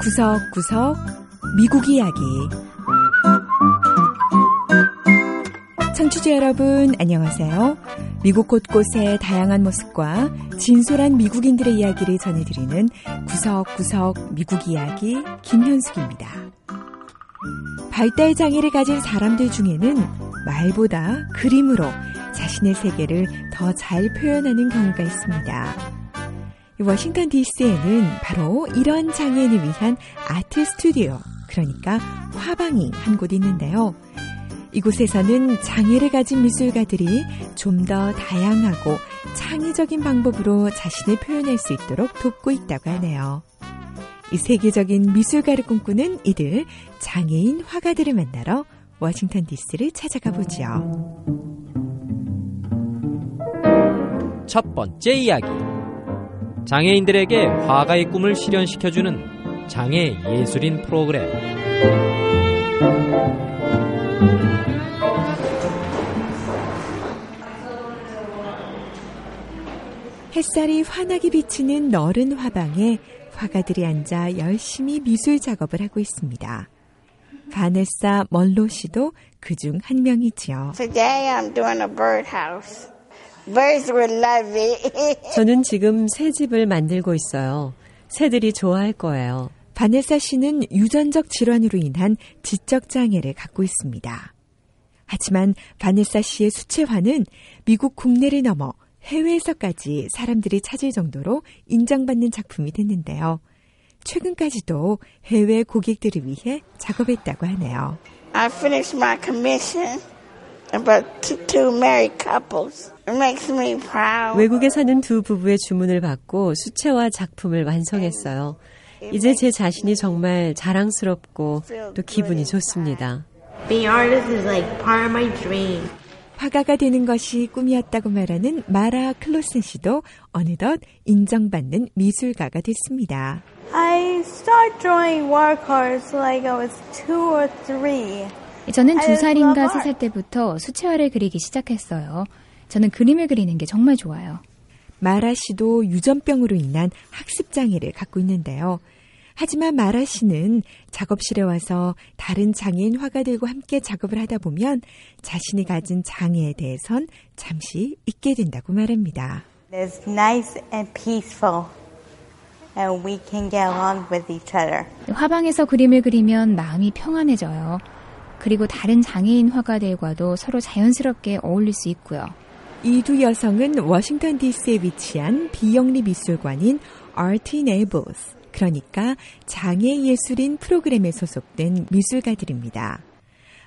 구석구석 미국 이야기 청취자 여러분 안녕하세요. 미국 곳곳의 다양한 모습과 진솔한 미국인들의 이야기를 전해드리는 구석구석 미국 이야기 김현숙입니다. 발달 장애를 가진 사람들 중에는 말보다 그림으로 자신의 세계를 더 잘 표현하는 경우가 있습니다. 워싱턴 DC에는 바로 이런 장애인을 위한 아트 스튜디오, 그러니까 화방이 한 곳 있는데요. 이곳에서는 장애를 가진 미술가들이 좀 더 다양하고 창의적인 방법으로 자신을 표현할 수 있도록 돕고 있다고 하네요. 이 세계적인 미술가를 꿈꾸는 이들 장애인 화가들을 만나러 워싱턴 DC를 찾아가 보죠. 첫 번째 이야기. 장애인들에게 화가의 꿈을 실현시켜주는 장애 예술인 프로그램. 햇살이 환하게 비치는 너른 화방에 화가들이 앉아 열심히 미술 작업을 하고 있습니다. 바네사 멀로 씨도 그 중 한 명이지요. Today I'm doing a birdhouse. 저는 지금 새 집을 만들고 있어요. 새들이 좋아할 거예요. 바네사 씨는 유전적 질환으로 인한 지적 장애를 갖고 있습니다. 하지만 바네사 씨의 수채화는 미국 국내를 넘어 해외에서까지 사람들이 찾을 정도로 인정받는 작품이 됐는데요. 최근까지도 해외 고객들을 위해 작업했다고 하네요. I finished my commission 외국에 사는 두 부부의 주문을 받고 수채화 작품을 완성했어요. 이제 제 자신이 정말 자랑스럽고 또 기분이 좋습니다. Being artist is like part of my dream. 화가가 되는 것이 꿈이었다고 말하는 마라 클로슨 씨도 어느덧 인정받는 미술가가 됐습니다. I started drawing watercolors like I was two or three. 저는 두 살인가 세 살 때부터 수채화를 그리기 시작했어요. 저는 그림을 그리는 게 정말 좋아요. 마라 씨도 유전병으로 인한 학습 장애를 갖고 있는데요. 하지만 마라 씨는 작업실에 와서 다른 장애인 화가들과 함께 작업을 하다 보면 자신이 가진 장애에 대해선 잠시 잊게 된다고 말합니다. It's nice and peaceful, and we can get along with each other. 화방에서 그림을 그리면 마음이 평안해져요. 그리고 다른 장애인 화가들과도 서로 자연스럽게 어울릴 수 있고요. 이 두 여성은 워싱턴 DC에 위치한 비영리 미술관인 Art Enables, 그러니까 장애 예술인 프로그램에 소속된 미술가들입니다.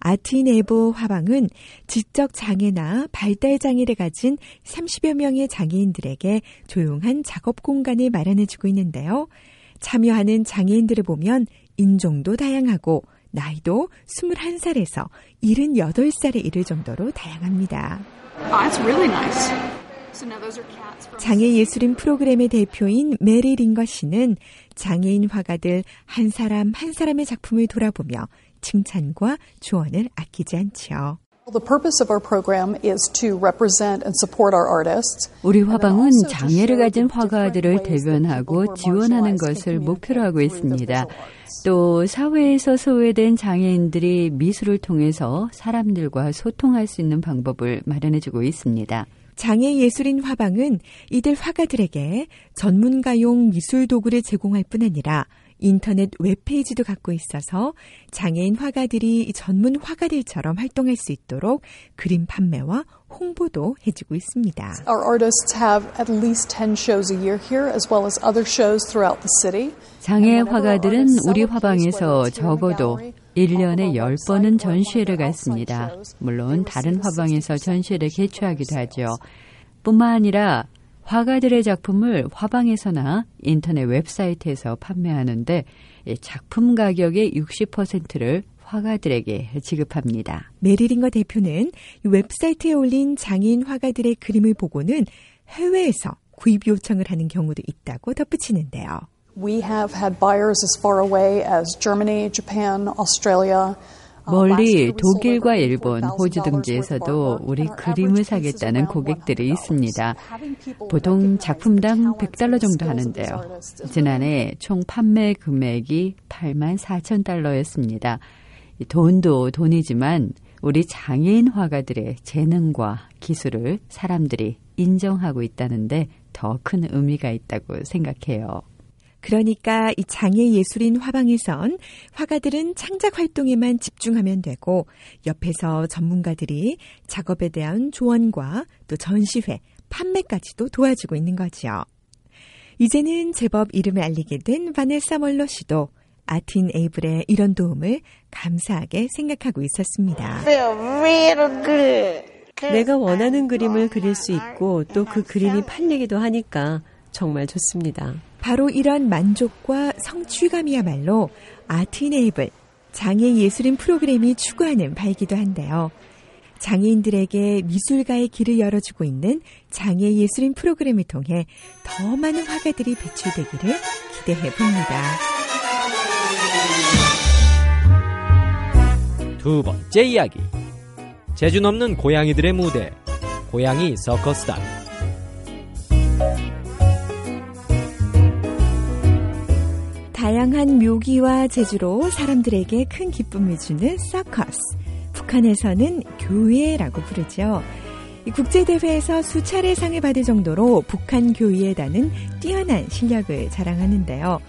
아트인에보 화방은 지적 장애나 발달 장애를 가진 30여 명의 장애인들에게 조용한 작업 공간을 마련해주고 있는데요. 참여하는 장애인들을 보면 인종도 다양하고 나이도 21살에서 78살에 이를 정도로 다양합니다. 장애 예술인 프로그램의 대표인 메리 링거 씨는 장애인 화가들 한 사람 한 사람의 작품을 돌아보며 칭찬과 조언을 아끼지 않지요. The purpose of our program is to represent and support our artists. 우리 화방은 장애를 가진 화가들을 대변하고 지원하는 것을 목표로 하고 있습니다. 또 사회에서 소외된 장애인들이 미술을 통해서 사람들과 소통할 수 있는 방법을 마련해주고 있습니다. 장애 예술인 화방은 이들 화가들에게 전문가용 미술 도구를 제공할 뿐 아니라 인터넷 웹페이지도 갖고 있어서 장애인 화가들이 전문 화가들처럼 활동할 수 있도록 그림 판매와 홍보도 해주고 있습니다. Our artists have at least 10 shows a year here as well as other shows throughout the city. 장애 화가들은 우리 화방에서 적어도 1년에 10번은 전시회를 갔습니다. 물론 다른 화방에서 전시회를 개최하기도 하죠. 뿐만 아니라 화가들의 작품을 화방에서나 인터넷 웹사이트에서 판매하는데 작품 가격의 60%를 화가들에게 지급합니다. 메리링거 대표는 웹사이트에 올린 장애인 화가들의 그림을 보고는 해외에서 구입 요청을 하는 경우도 있다고 덧붙이는데요. We have had buyers as far away as Germany, Japan, Australia, 멀리 독일과 일본, 호주 등지에서도 우리 그림을 사겠다는 고객들이 있습니다. 보통 작품당 100달러 정도 하는데요. 지난해 총 판매 금액이 8만 4천 달러였습니다. 돈도 돈이지만 우리 장애인 화가들의 재능과 기술을 사람들이 인정하고 있다는데 더 큰 의미가 있다고 생각해요. 그러니까 이 장애 예술인 화방에선 화가들은 창작 활동에만 집중하면 되고 옆에서 전문가들이 작업에 대한 조언과 또 전시회, 판매까지도 도와주고 있는 거죠. 이제는 제법 이름을 알리게 된 바네사 멀러 씨도 아틴 에이블의 이런 도움을 감사하게 생각하고 있었습니다. 내가 원하는 그림을 그릴 수 있고 또 그 그림이 팔리기도 하니까 정말 좋습니다. 바로 이런 만족과 성취감이야말로 아트네이블 장애 예술인 프로그램이 추구하는 바이기도 한데요. 장애인들에게 미술가의 길을 열어주고 있는 장애 예술인 프로그램을 통해 더 많은 화가들이 배출되기를 기대해 봅니다. 두 번째 이야기. 재주 넘는 고양이들의 무대. 고양이 서커스단. 다양한 묘기와 재주로 사람들에게 큰 기쁨을 주는 서커스. 북한에서는 교회라고 부르죠. 국제대회에서 수차례 상을 받을 정도로 북한 교회에다는 뛰어난 실력을 자랑하는데요.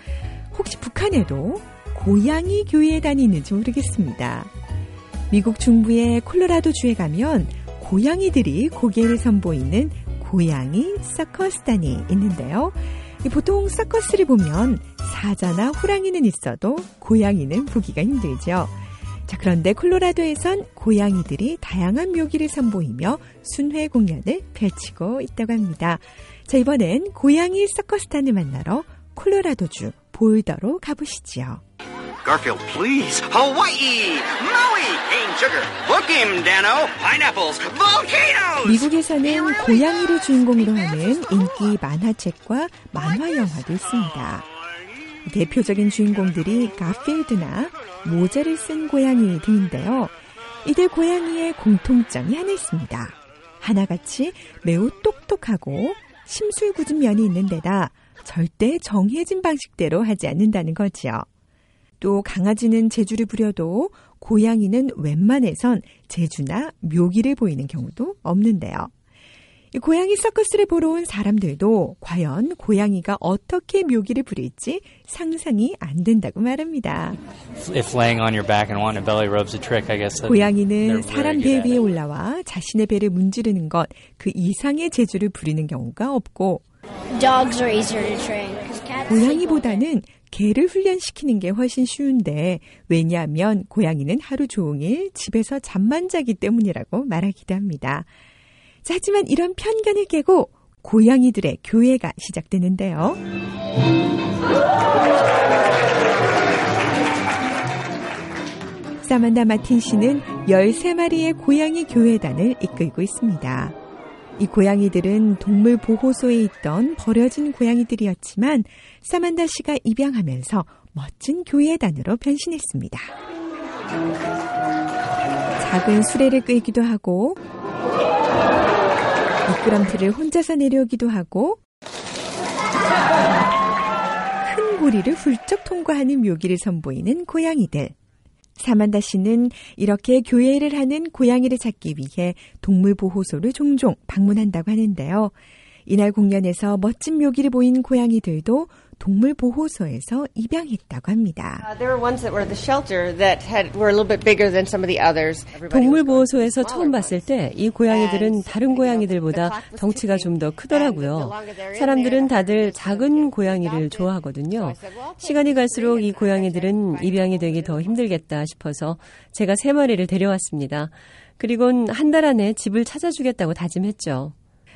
혹시 북한에도 고양이 교회에 다니는지 모르겠습니다. 미국 중부의 콜로라도 주에 가면 고양이들이 고개를 선보이는 고양이 서커스단이 있는데요. 보통 서커스를 보면 사자나 호랑이는 있어도 고양이는 보기가 힘들죠. 자, 그런데 콜로라도에선 고양이들이 다양한 묘기를 선보이며 순회 공연을 펼치고 있다고 합니다. 자, 이번엔 고양이 서커스단을 만나러 콜로라도주 볼더로 가보시지요. Garfield, please. Hawaii, Maui, cane sugar, book him, Dano, pineapples, volcanoes. 미국에서는 고양이를 주인공으로 하는 인기 만화책과 만화 영화도 있습니다. 대표적인 주인공들이 가필드나 모자를 쓴 고양이 등인데요. 이들 고양이의 공통점이 하나 있습니다. 하나같이 매우 똑똑하고 심술궂은 면이 있는 데다 절대 정해진 방식대로 하지 않는다는 거지요. 또 강아지는 재주를 부려도 고양이는 웬만해선 재주나 묘기를 보이는 경우도 없는데요. 고양이 서커스를 보러 온 사람들도 과연 고양이가 어떻게 묘기를 부릴지 상상이 안 된다고 말합니다. 고양이는 사람 배 위에 올라와 자신의 배를 문지르는 것 그 이상의 재주를 부리는 경우가 없고 고양이보다는 개를 훈련시키는 게 훨씬 쉬운데 왜냐하면 고양이는 하루 종일 집에서 잠만 자기 때문이라고 말하기도 합니다. 자, 하지만 이런 편견을 깨고 고양이들의 교회가 시작되는데요. 사만다 마틴 씨는 13마리의 고양이 교회단을 이끌고 있습니다. 이 고양이들은 동물 보호소에 있던 버려진 고양이들이었지만 사만다 씨가 입양하면서 멋진 교회단으로 변신했습니다. 작은 수레를 끌기도 하고 미끄럼틀을 혼자서 내려오기도 하고 큰 고리를 훌쩍 통과하는 묘기를 선보이는 고양이들. 사만다 씨는 이렇게 교회를 하는 고양이를 찾기 위해 동물보호소를 종종 방문한다고 하는데요. 이날 공연에서 멋진 묘기를 보인 고양이들도 동물 보호소에서 입양했다고 합니다. 동물 보호소에서 처음 봤을 때 이 고양이들은 다른 고양이들보다 덩치가 좀 더 크더라고요. 사람들은 다들 작은 고양이를 좋아하거든요. 시간이 갈수록 이 고양이들은 입양이 되기 더 힘들겠다 싶어서 제가 세 마리를 데려왔습니다. 그리곤 한 달 안에 집을 찾아주겠다고 다짐했죠.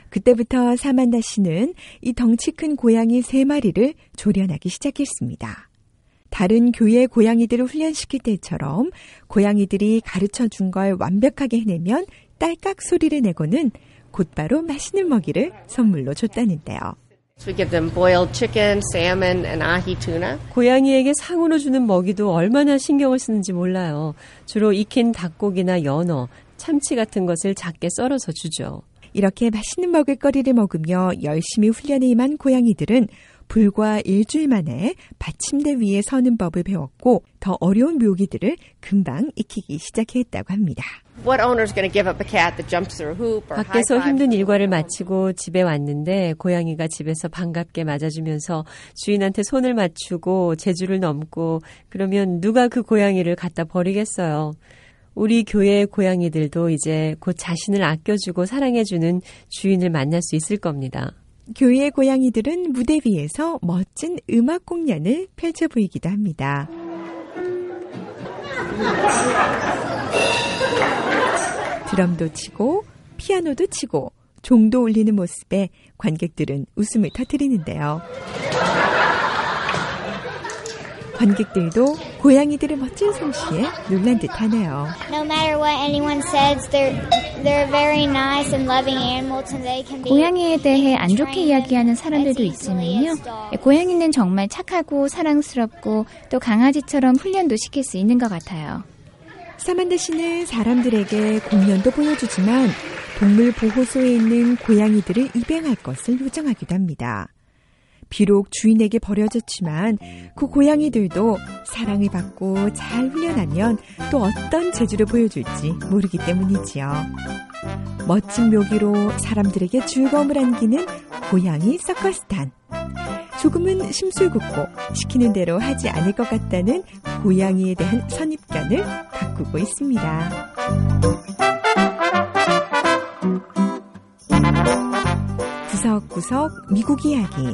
그때부터 사만다 씨는 이 덩치 큰 고양이 세 마리를 조련하기 시작했습니다. 다른 교회 고양이들을 훈련시킬 때처럼 고양이들이 가르쳐 준 걸 완벽하게 해내면 딸깍 소리를 내고는 곧바로 맛있는 먹이를 선물로 줬다는데요. We give them boiled chicken, salmon, and ahi tuna. 고양이에게 상으로 주는 먹이도 얼마나 신경을 쓰는지 몰라요. 주로 익힌 닭고기나 연어, 참치 같은 것을 작게 썰어서 주죠. 이렇게 맛있는 먹을거리를 먹으며 열심히 훈련에 임한 고양이들은 불과 일주일 만에 받침대 위에 서는 법을 배웠고 더 어려운 묘기들을 금방 익히기 시작했다고 합니다. What owner's going to give up a cat that jumps through a hoop or 밖에서 힘든 일과를? 마치고 집에 왔는데 고양이가 집에서 반갑게 맞아주면서 주인한테 손을 맞추고 제주를 넘고 그러면 누가 그 고양이를 갖다 버리겠어요. 우리 교회의 고양이들도 이제 곧 자신을 아껴주고 사랑해주는 주인을 만날 수 있을 겁니다. 교회의 고양이들은 무대 위에서 멋진 음악 공연을 펼쳐 보이기도 합니다. 드럼도 치고 피아노도 치고 종도 울리는 모습에 관객들은 웃음을 터뜨리는데요. 관객들도 고양이들의 멋진 솜씨에 놀란 듯하네요. No matter what anyone says, they're they're very nice and loving animals, and they can be. 고양이에 대해 안 좋게 이야기하는 사람들도 있지만요. 고양이는 정말 착하고 사랑스럽고 또 강아지처럼 훈련도 시킬 수 있는 것 같아요. 사만다 씨는 사람들에게 공연도 보여주지만 동물 보호소에 있는 고양이들을 입양할 것을 요청하기도 합니다. 비록 주인에게 버려졌지만 그 고양이들도 사랑을 받고 잘 훈련하면 또 어떤 재주를 보여줄지 모르기 때문이지요. 멋진 묘기로 사람들에게 즐거움을 안기는 고양이 서커스단. 조금은 심술궂고 시키는 대로 하지 않을 것 같다는 고양이에 대한 선입견을 바꾸고 있습니다. 구석구석 미국 이야기.